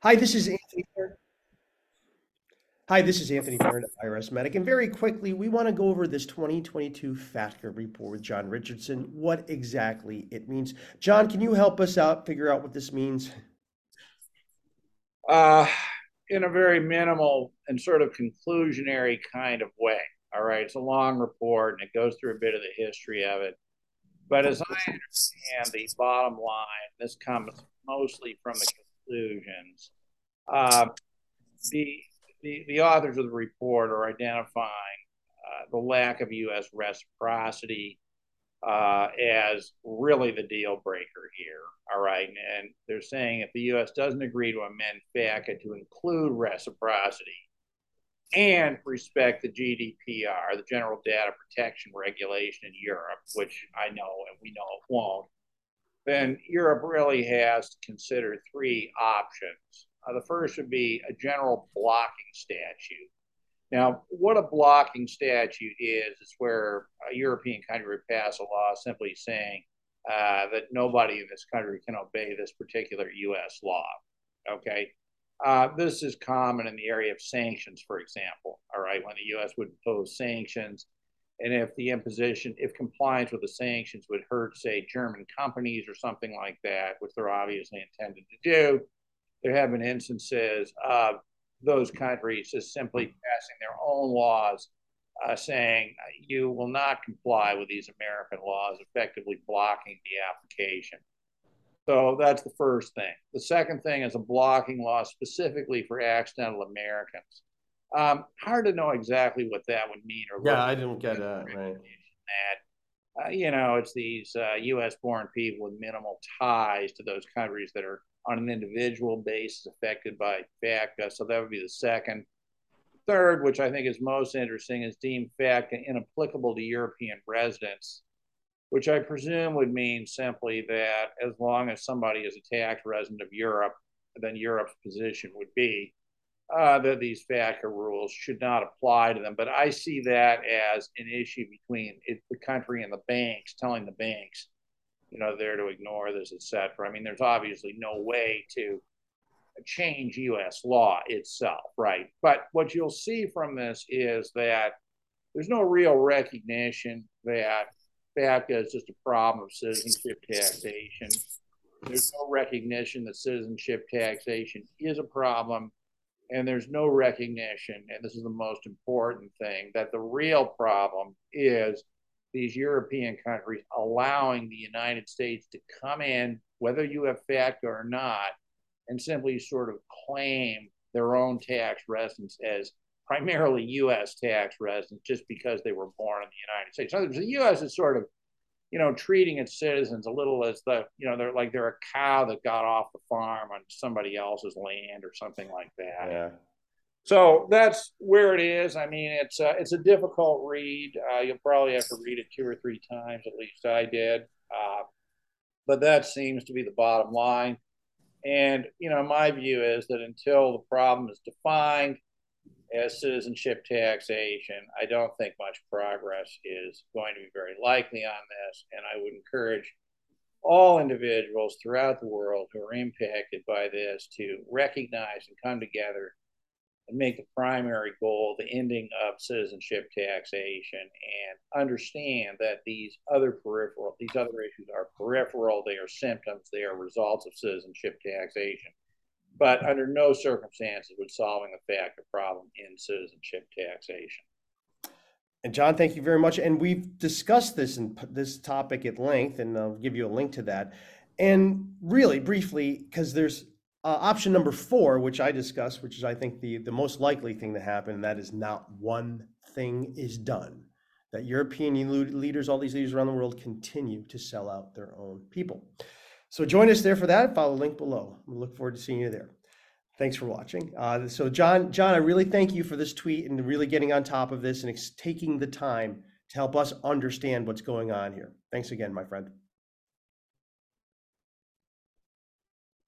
Hi, this is Anthony. Hi, this is Anthony Parent of IRS Medic. And very quickly, we want to go over this 2022 FATCA report with John Richardson, what exactly it means. John, can you help us out, figure out what this means? Uh, in a very minimal and sort of conclusionary kind of way. All right, it's a long report and it goes through a bit of the history of it. But as I understand the bottom line, this comes mostly from the conclusions. Uh, the, the, the authors of the report are identifying uh, the lack of U.S. reciprocity uh, as really the deal breaker here. All right. And they're saying if the U.S. doesn't agree to amend FATCA to include reciprocity and respect the GDPR, the General Data Protection Regulation in Europe, which I know and we know it won't, then Europe really has to consider three options. Uh, the first would be a general blocking statute now, what a blocking statute is, is where a European country would pass a law simply saying uh, that nobody in this country can obey this particular U.S. law. Okay. Uh, this is common in the area of sanctions, for example. All right. When the U.S. would impose sanctions, and if the imposition, if compliance with the sanctions would hurt, say, German companies or something like that, which they're obviously intended to do, there have been instances of those countries is simply passing their own laws uh, saying you will not comply with these American laws, effectively blocking the application. So that's the first thing. The second thing is a blocking law specifically for accidental Americans. Um, hard to know exactly what that would mean or yeah, I didn't get that right. That uh, you know, it's these uh, U.S. born people with minimal ties to those countries that are on an individual basis affected by FATCA. So that would be the second. Third, which I think is most interesting, is deemed FATCA inapplicable to European residents, which I presume would mean simply that as long as somebody is a tax resident of Europe, then Europe's position would be uh, that these FATCA rules should not apply to them. But I see that as an issue between it, the country and the banks, telling the banks you know, they're to ignore this, et cetera. I mean, there's obviously no way to change U.S. law itself, right? But what you'll see from this is that there's no real recognition that FATCA is just a problem of citizenship taxation. There's no recognition that citizenship taxation is a problem. And there's no recognition, and this is the most important thing, that the real problem is these European countries allowing the United States to come in, whether you have FATCA or not, and simply sort of claim their own tax residents as primarily U.S. tax residents just because they were born in the United States. In other words, the U.S. is sort of, you know, treating its citizens a little as the, you know, they're like they're a cow that got off the farm on somebody else's land or something like that. Yeah. So that's where it is. I mean, it's a, it's a difficult read. Uh, you'll probably have to read it two or three times, at least I did. Uh, but that seems to be the bottom line. And, you know, my view is that until the problem is defined as citizenship taxation, I don't think much progress is going to be very likely on this. And I would encourage all individuals throughout the world who are impacted by this to recognize and come together and make the primary goal the ending of citizenship taxation and understand that these other peripheral these other issues are peripheral. They are symptoms. They are results of citizenship taxation but under no circumstances would solving the FATCA problem in citizenship taxation and John, thank you very much. And we've discussed this in this topic at length, and I'll give you a link to that. And really briefly, because there's uh, option number four, which I discussed, which is I think the, the most likely thing to happen, and that is not one thing is done. That European leaders, all these leaders around the world, continue to sell out their own people. So join us there for that. Follow the link below. We look forward to seeing you there. Thanks for watching. Uh, so John, John, I really thank you for this tweet and really getting on top of this and taking the time to help us understand what's going on here. Thanks again, my friend.